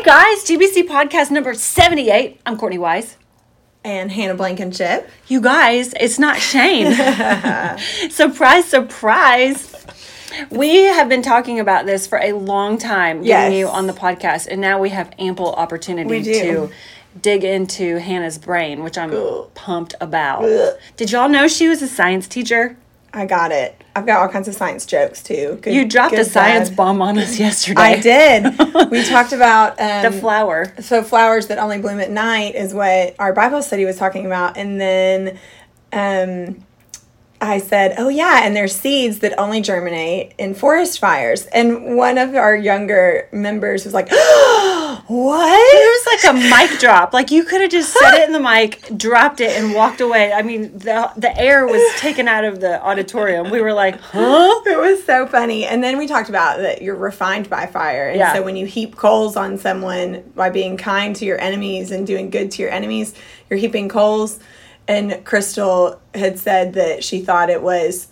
Hey guys, GBC podcast number 78. I'm Courtney Wise. And Hannah Blankenship. You guys, it's not Shane. surprise, surprise. We have been talking about this for a long time, getting Yes. you on the podcast, and now we have ample opportunity to dig into Hannah's brain, which I'm Ugh. pumped about. Ugh. Did y'all know she was a science teacher? I got it. I've got all kinds of science jokes too. Good, You dropped a science bad. bomb on us yesterday. I did. we talked about um, The flower. so flowers that only bloom at night is what our Bible study was talking about, and then um, I said, "Oh yeah, and there's seeds that only germinate in forest fires." And one of our younger members was like, "What?" It was like a mic drop. Like you could have just said it in the mic, dropped it, and walked away. I mean, the the air was taken out of the auditorium. We were like, huh? It was so funny. And then we talked about that you're refined by fire. And Yeah. so when you heap coals on someone by being kind to your enemies and doing good to your enemies, you're heaping coals. And Crystal had said that she thought it was,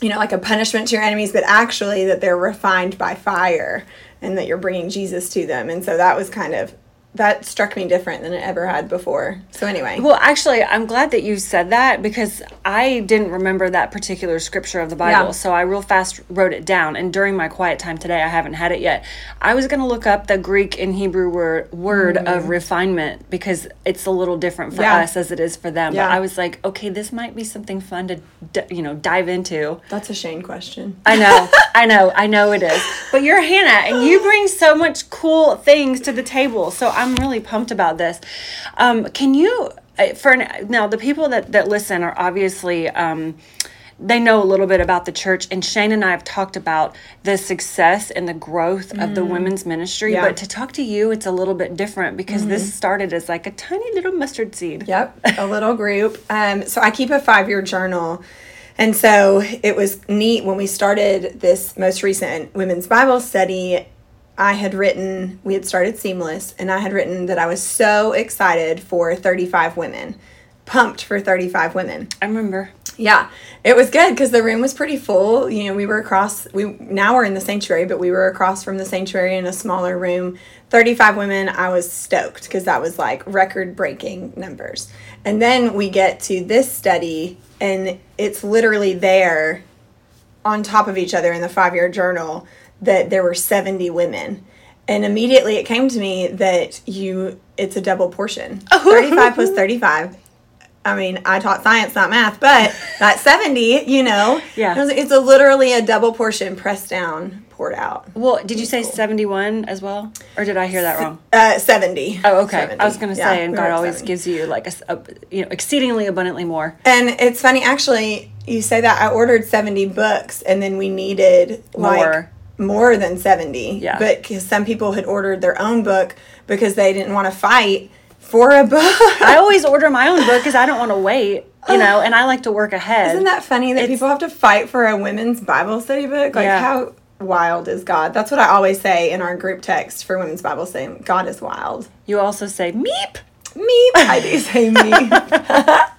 you know, like a punishment to your enemies, but actually that they're refined by fire and that you're bringing Jesus to them. And so that was kind of, that struck me different than it ever had before. So anyway. Well, actually, I'm glad that you said that because I didn't remember that particular scripture of the Bible. Yeah. So I real fast wrote it down. And during my quiet time today, I haven't had it yet. I was going to look up the Greek and Hebrew word, word of refinement because it's a little different for Mm. Yeah. us as it is for them. Yeah. But I was like, okay, this might be something fun to, d- you know, dive into. that's a Shane question. I know, I know, I know it is. But you're Hannah, and you bring so much cool things to the table. So I'm really pumped about this. Um, can you, uh, for now, the people that that listen are obviously. Um, they know a little bit about the church, and Shane and I have talked about the success and the growth of the women's ministry. Mm-hmm. Yeah. Mm-hmm. But to talk to you, it's a little bit different because this started as like a tiny little mustard seed. Yep, a little group. Um, so I keep a five year journal. And so it was neat when we started this most recent women's Bible study. I had written, we had started Seamless, and I had written that I was so excited for 35 women, pumped for 35 women. I remember. Yeah, it was good because the room was pretty full. You know, we were across. We now we're in the sanctuary, but we were across from the sanctuary in a smaller room. Thirty-five women. I was stoked because that was like record-breaking numbers. And then we get to this study, and it's literally there, on top of each other in the five-year journal, that there were seventy women. And immediately it came to me that you, it's a double portion. 35 plus 35 I mean, I taught science, not math, but that 70, you know, Yeah. it's a literally a double portion pressed down, poured out. Well, did you say 71 as well? Or did I hear that wrong? Uh, 70. Oh, okay. 70. I was going to Yeah, say, and we God always 70. gives you like a, a- you know, exceedingly abundantly more. And it's funny, actually, you say that I ordered 70 books and then we needed like More. than 70. Yeah. But because some people had ordered their own book because they didn't want to fight for a book. I always order my own book because I don't want to wait, you know, and I like to work ahead. Isn't that funny that It's- people have to fight for a women's Bible study book? Like, Yeah. how wild is God? That's what I always say in our group text for women's Bible study. God is wild. you also say meep. Me, I do say me.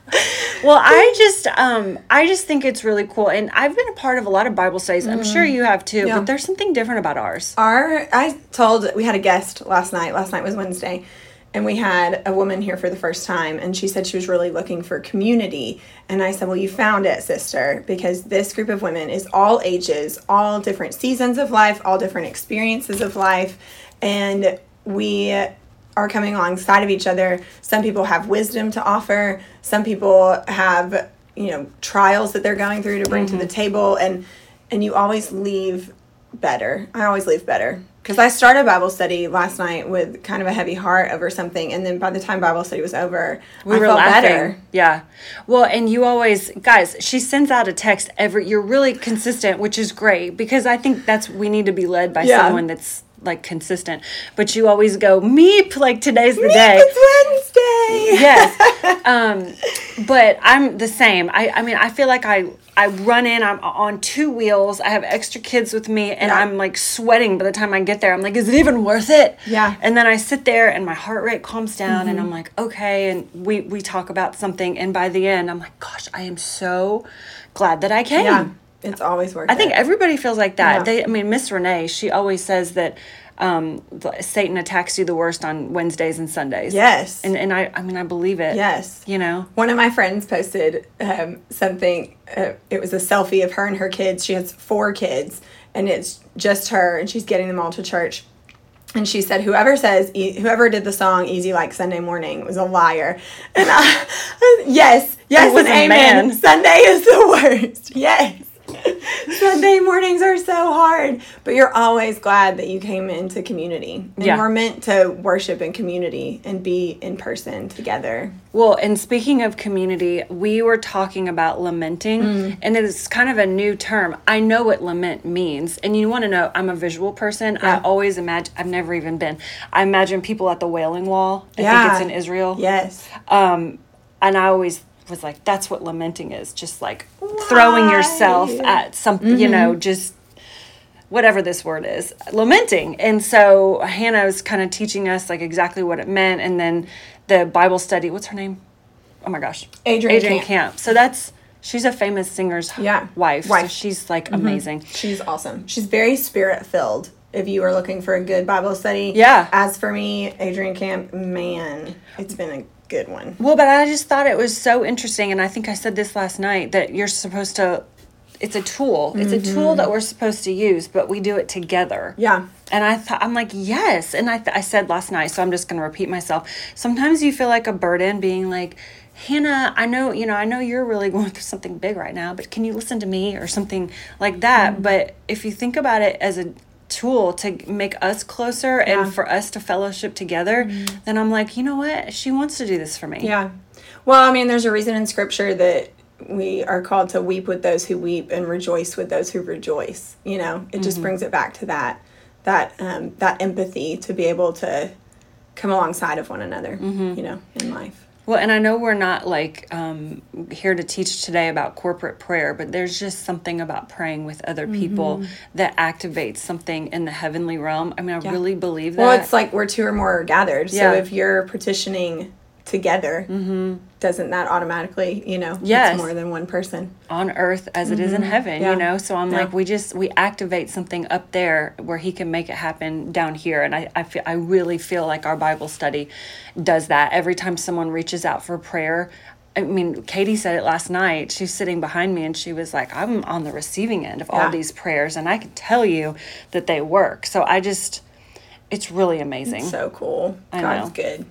Well, I just, um, I just think it's really cool, and I've been a part of a lot of Bible studies. I'm sure you have too, Mm-hmm. Yeah. but there's something different about ours. Our, I told we had a guest last night. Last night was Wednesday, and we had a woman here for the first time, and she said she was really looking for community. And I said, "Well, you found it, sister, because this group of women is all ages, all different seasons of life, all different experiences of life, and we." Are coming alongside of each other. Some people have wisdom to offer. Some people have, you know, trials that they're going through to bring to the mm-hmm. table, and and you always leave better. I always leave better because I started Bible study last night with kind of a heavy heart over something, and then by the time Bible study was over, We I were felt laughing. better. Yeah. Well, and you always, guys, she sends out a text every, you're really consistent, which is great because I think that's, we need to be led by Yeah. someone that's like consistent. But you always go, meep, like today's the Meep, day. It's Wednesday. yes um but i'm the same i i mean i feel like i i run in i'm on two wheels i have extra kids with me and Yeah. i'm like sweating by the time i get there i'm like is it even worth it Yeah. Mm-hmm. and then i sit there and my heart rate calms down and i'm like okay and we we talk about something and by the end i'm like gosh i am so glad that i came Yeah, it's always worth I think everybody feels like that. Yeah. They, I mean, Miss Renee, she always says that um, Satan attacks you the worst on Wednesdays and Sundays. Yes. And and I I mean I believe it. Yes. You know. One of my friends posted um, something. Uh, it was a selfie of her and her kids. She has four kids, and it's just her, and she's getting them all to church. And she said, "Whoever says, e- whoever did the song "Easy Like Sunday Morning" was a liar." And I, yes, yes, It and amen. man. Sunday is the worst. Yes. Sunday mornings are so hard, but you're always glad that you came into community. And Yeah. we're meant to worship in community and be in person together. Well, and speaking of community, we were talking about lamenting, Mm. and it is kind of a new term. I know what lament means, and you want to know, I'm a visual person. I always imagine, I've never even been, I imagine people at the Wailing Wall. I think Yeah. it's in Israel. Yes. Um, and I always was like, that's what lamenting is just like throwing yourself at something, you know, just whatever this word is, lamenting. And so Hannah was kind of teaching us like exactly what it meant. And then the Bible study, what's her name? Oh my gosh. Adrienne Adrienne Camp. Camp. So that's, she's a famous singer's Yeah. wife. So Wife. Mm-hmm. she's like amazing. She's awesome. She's very spirit filled. If you are looking for a good Bible study, Yeah. As for me, Adrienne Camp, man, it's been a good one. Well, but I just thought it was so interesting, and I think I said this last night that you're supposed to. It's a tool. It's a tool that we're supposed to use, but we do it together. Mm-hmm. Yeah. And I thought I'm like yes, and I th- I said last night, so I'm just gonna repeat myself. Sometimes you feel like a burden, being like. Hannah, I know, you know, I know you're really going through something big right now, but can you listen to me or something like that? Mm-hmm. But if you think about it as a tool to make us closer Yeah. Mm-hmm. and for us to fellowship together, then I'm like, you know what? She wants to do this for me. Yeah. Well, I mean, there's a reason in Scripture that we are called to weep with those who weep and rejoice with those who rejoice. You know, it just brings it back to that that um, that empathy to be able to come alongside of one another. You know, in life. Well, and I know we're not like um, here to teach today about corporate prayer, but there's just something about praying with other people Mm-hmm. that activates something in the heavenly realm. I mean, I really believe that. Well, it's like where two or more gathered. Yeah. So if you're petitioning together, doesn't that automatically, you know, Yes. it's more than one person? on earth as it is in heaven, Mm-hmm. Yeah. you know? So I'm Yeah. like, we just, we activate something up there where he can make it happen down here. And I, I feel, I really feel like our Bible study does that. Every time someone reaches out for prayer, I mean, Katie said it last night. She's sitting behind me and she was like, I'm on the receiving end of all Yeah. these prayers and I can tell you that they work. So I just, it's really amazing. So cool. I God's know. good.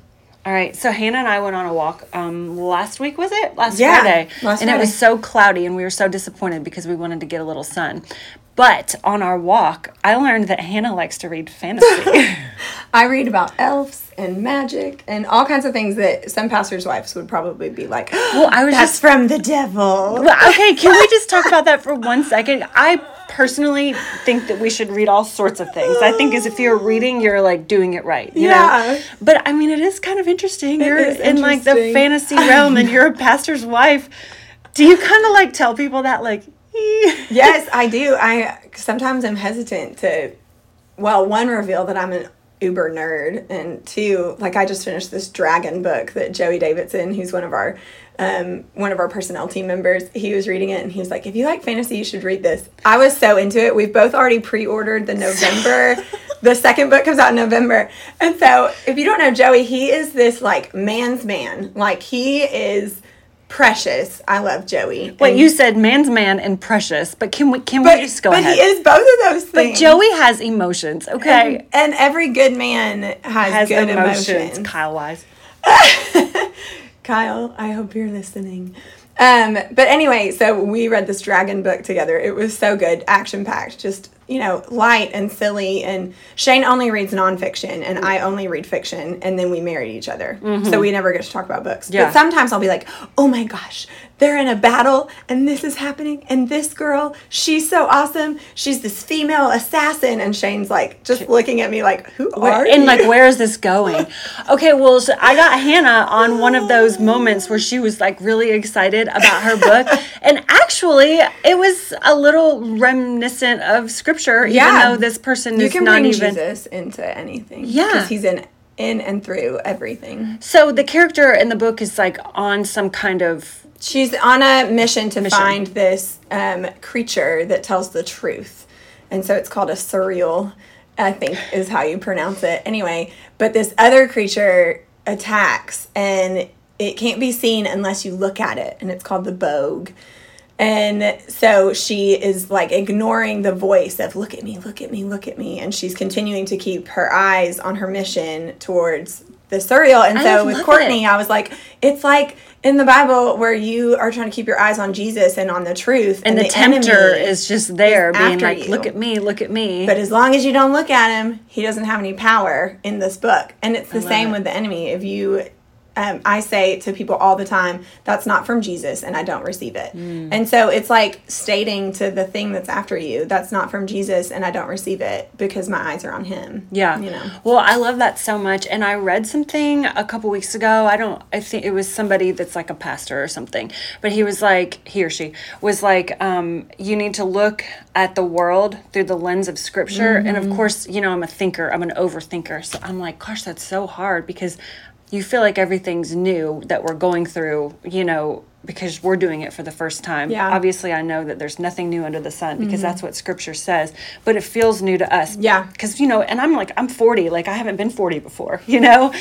All right, so Hannah and I went on a walk um, last week, was it? Last Yeah, Friday. last and it was so cloudy, and we were so disappointed because we wanted to get a little sun. But on our walk, I learned that Hannah likes to read fantasy. I read about elves and magic and all kinds of things that some pastors' wives would probably be like, well, I was that's just. from the devil. Okay, can we just talk about that for one second? I personally think that we should read all sorts of things. I think as if you're reading, you're like doing it right. You Yeah. Know? But I mean, it is kind of interesting. you're is in like the fantasy realm and you're a pastor's wife. Do you kind of like tell people that, like, yes, I do. I sometimes I'm hesitant to, well, one reveal that I'm an uber nerd, and two, like I just finished this dragon book that Joey Davidson, who's one of our um, one of our personnel team members, he was reading it and he was like, "If you like fantasy, you should read this." I was so into it. We've both already pre-ordered the November. the second book comes out in November, and so if you don't know Joey, he is this like man's man. Like he is precious. I love Joey. Wait, And- you said man's man and precious, but can we can but, we just go but ahead? But he is both of those things. but. Joey has emotions, okay? and, and every good man has, has good emotions, emotions. Kyle wise. Kyle, I hope you're listening. Um, but anyway, so we read this dragon book together. It was so good, action packed, just you know, light and silly. And Shane only reads nonfiction, and I only read fiction. And then we married each other, so we never get to talk about books. Mm-hmm. Yeah. But sometimes I'll be like, "Oh my gosh, they're in a battle, and this is happening, and this girl, she's so awesome. She's this female assassin." And Shane's like, just looking at me like, "Who are and you?" like where is this going okay well so i got hannah on one of those moments where she was like really excited about her book and actually it was a little reminiscent of scripture even Yeah. though this person you is can not bring even Jesus into anything. Yeah. because he's in in and through everything. so the character in the book is like on some kind of She's on a mission to find this um, creature that tells the truth, and so it's called a Suriel. I think is how you pronounce it. Anyway, but this other creature attacks and it can't be seen unless you look at it and it's called the Bogge. And so she is like ignoring the voice of look at me, look at me, look at me and she's continuing to keep her eyes on her mission towards the Suriel. And I so with Courtney, it. I was like it's like in the Bible where you are trying to keep your eyes on Jesus and on the truth And, the, tempter is just there being after like, you. look at me, look at me. But as long as you don't look at him, he doesn't have any power in this book. And it's the same it. with the enemy. If you, um, I say to people all the time, that's not from Jesus, and I don't receive it. Mm. And so it's like stating to the thing that's after you, that's not from Jesus, and I don't receive it because my eyes are on him. Yeah. You know. Well, I love that so much. And I read something a couple weeks ago. I don't, I think it was somebody that's like a pastor or something. But he was like, he or she was like, um, you need to look at the world through the lens of scripture. And Mm-hmm. of course, you know, I'm a thinker, I'm an overthinker. So I'm like, gosh, that's so hard because you feel like everything's new that we're going through, you know, because we're doing it for the first time. Yeah. Mm-hmm. Obviously, I know that there's nothing new under the sun because that's what scripture says, but it feels new to us Yeah. because you know and i'm like i'm 40 like i haven't been 40 before you know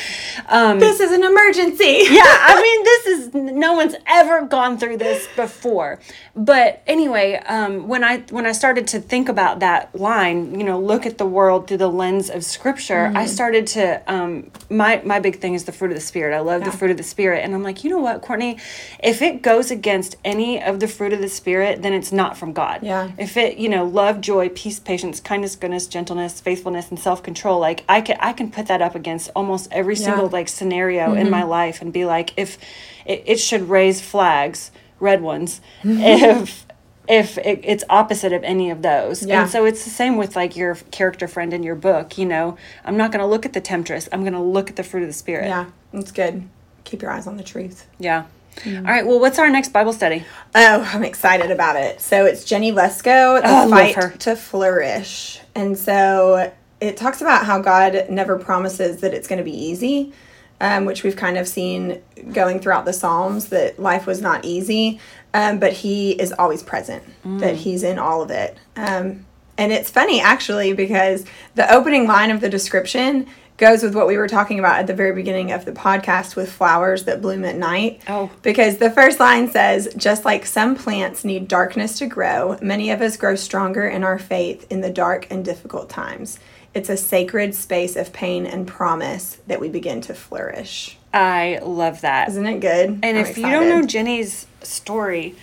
um This is an emergency. yeah i mean this is no one's ever gone through this before but anyway um when i when i started to think about that line you know look at the world through the lens of scripture i started to um my my big thing is the fruit of the spirit i love Yeah. the fruit of the spirit and i'm like you know what courtney if it goes against any of the fruit of the spirit then it's not from god Yeah. if it you know love joy peace patience kindness goodness gentleness faithfulness and self-control like i can i can put that up against almost every single like scenario in mm-hmm. my life and be like if it, it should raise flags red ones mm-hmm. if if it, it's opposite of any of those Yeah. and so it's the same with like your character friend in your book you know i'm not going to look at the temptress i'm going to look at the fruit of the spirit Yeah, That's good. Keep your eyes on the truth. yeah all right well what's our next bible study Oh, I'm excited about it. So it's Jennie Lusko, The Oh, Fight to Flourish. And so it talks about how God never promises that it's going to be easy, um, which we've kind of seen going throughout the Psalms that life was not easy, um, but He is always present, that He's in all of it. Um, and it's funny actually because the opening line of the description goes with what we were talking about at the very beginning of the podcast with flowers that bloom at night. Oh. Because the first line says, just like some plants need darkness to grow, many of us grow stronger in our faith in the dark and difficult times. It's a sacred space of pain and promise that we begin to flourish. i love that Isn't it good? And I'm if you don't know. Jenny's story,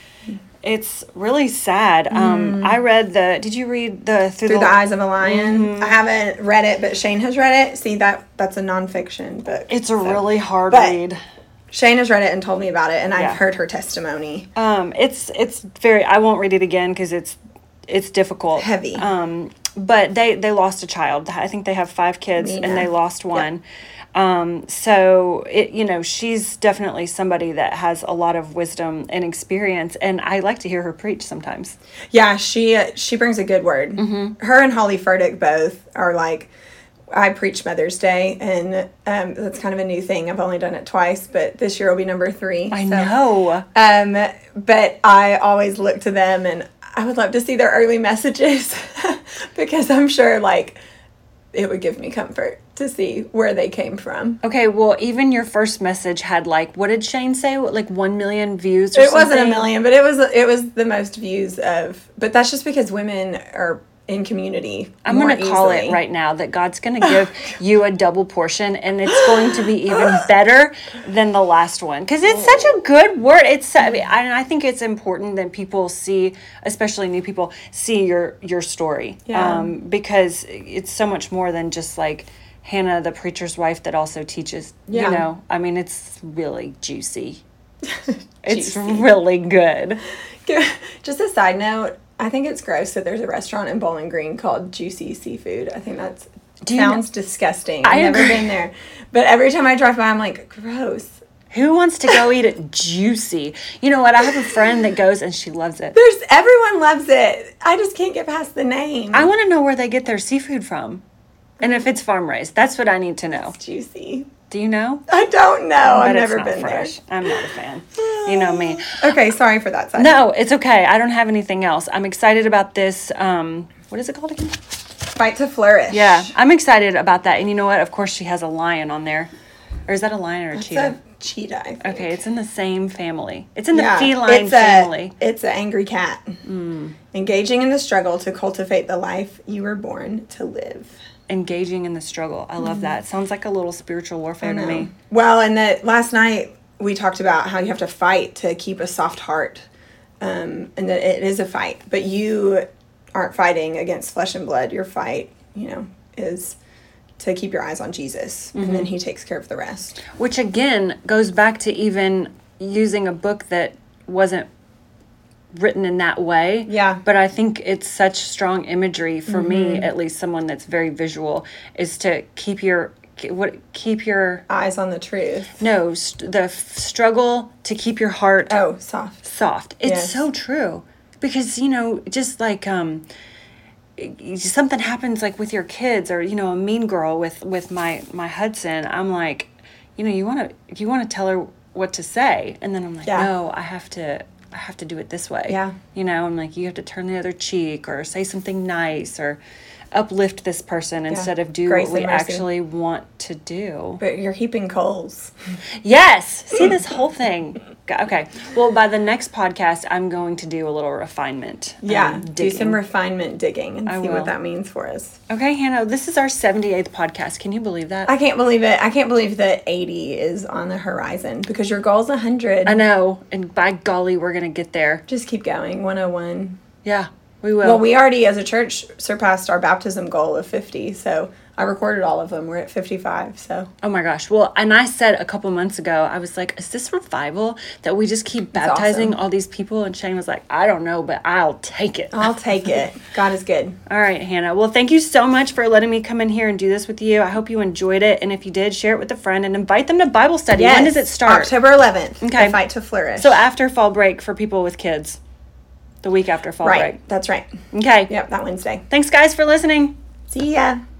it's really sad. Um, I read the. Did you read the through, Mm. Through the, the Eyes of a Lion, Mm-hmm. I haven't read it, but Shane has read it. See that that's a nonfiction book. It's a really hard But- read. Shane has read it and told me about it, and Yeah. I've heard her testimony. Um, it's it's very. I won't read it again because it's it's difficult, Heavy. Um, but they they lost a child. I think they have five kids, and they lost one. Um, so it you know she's definitely somebody that has a lot of wisdom and experience, and I like to hear her preach sometimes. Yeah, she she brings a good word. Mm-hmm. Her and Holly Furtick both are like. I preach Mother's Day, and um, that's kind of a new thing. I've only done it twice, but this year will be number three. I so- know. Um, but I always look to them, and I would love to see their early messages because I'm sure like it would give me comfort to see where they came from. Okay, well, even your first message had like, what did Shane say? What, like one million views? Or It wasn't a million, but it was it was the most views of. But that's just because women are in community. I'm going to call easily. it right now that God's going to give you a double portion and it's going to be even better than the last one because it's such a good word. It's I, mean, I I think it's important that people see, especially new people, see your your story Yeah. um, because it's so much more than just like Hannah, the preacher's wife, that also teaches. Yeah. You know, I mean, it's really juicy. It's really good. Just a side note, I think it's gross that there's a restaurant in Bowling Green called Juicy Seafood. I think that's sounds disgusting. I I've never been there, but every time I drive by, I'm like, gross. Who wants to go eat it juicy? You know what? I have a friend that goes and she loves it. There's everyone loves it. I just can't get past the name. I want to know where they get their seafood from. And if it's farm raised, that's what I need to know. Juicy. Do you know? I don't know. I've never been fresh. I'm not a fan. You know me. Okay, sorry for that side. No, it's okay. I don't have anything else. I'm excited about this. Um, what is it called again? Fight to flourish. Yeah, I'm excited about that. And you know what? Of course, she has a lion on there. Or is that a lion or a It's cheetah? a cheetah. Okay, it's in the same family. It's in the Yeah, feline it's family. A, it's an angry cat. Mm. Engaging in the struggle to cultivate the life you were born to live. Engaging in the struggle. I love that. Sounds like a little spiritual warfare to me. Well, and that last night we talked about how you have to fight to keep a soft heart, um, and that it is a fight. But you aren't fighting against flesh and blood. Your fight, you know, is to keep your eyes on Jesus, and Mm-hmm. then He takes care of the rest. Which again goes back to even using a book that wasn't written in that way. Yeah. But I think it's such strong imagery for me, at least someone that's very visual, is to keep your what keep your Eyes on the truth. no st- the f- struggle to keep your heart Oh, soft. soft. It's Yes. so true because you know just like um something happens like with your kids or you know a mean girl with with my my Hudson. I'm like, you know, you want to you want to tell her what to say and then I'm like, Yeah. no, I have to I have to do it this way. Yeah. You know, I'm like you have to turn the other cheek or say something nice or uplift this person instead of do Grace what we actually want to do. But you're heaping coals. Yes. See this whole thing. Okay. Well, by the next podcast, I'm going to do a little refinement. Yeah, um, do some refinement digging and I see will. what that means for us. Okay, Hannah. This is our 78th podcast. Can you believe that? I can't believe it. I can't believe that 80 is on the horizon because your goal's 100. I know, and by golly, we're gonna get there. Just keep going. 101. Yeah, we will. Well, we already, as a church, surpassed our baptism goal of 50. So I recorded all of them. We're at 55. So oh my gosh. Well, and I said a couple months ago, I was like, "Is this revival that we just keep baptizing awesome. all these people?" And Shane was like, "I don't know, but I'll take it." I'll take it. God is good. All right, Hannah. Well, thank you so much for letting me come in here and do this with you. I hope you enjoyed it, and if you did, share it with a friend and invite them to Bible study. When does it start? October 11th. Okay. The Fight to Flourish. So after fall break for people with kids, the week after fall right. That's right. Okay. Yep, that Wednesday. Thanks, guys, for listening. See ya.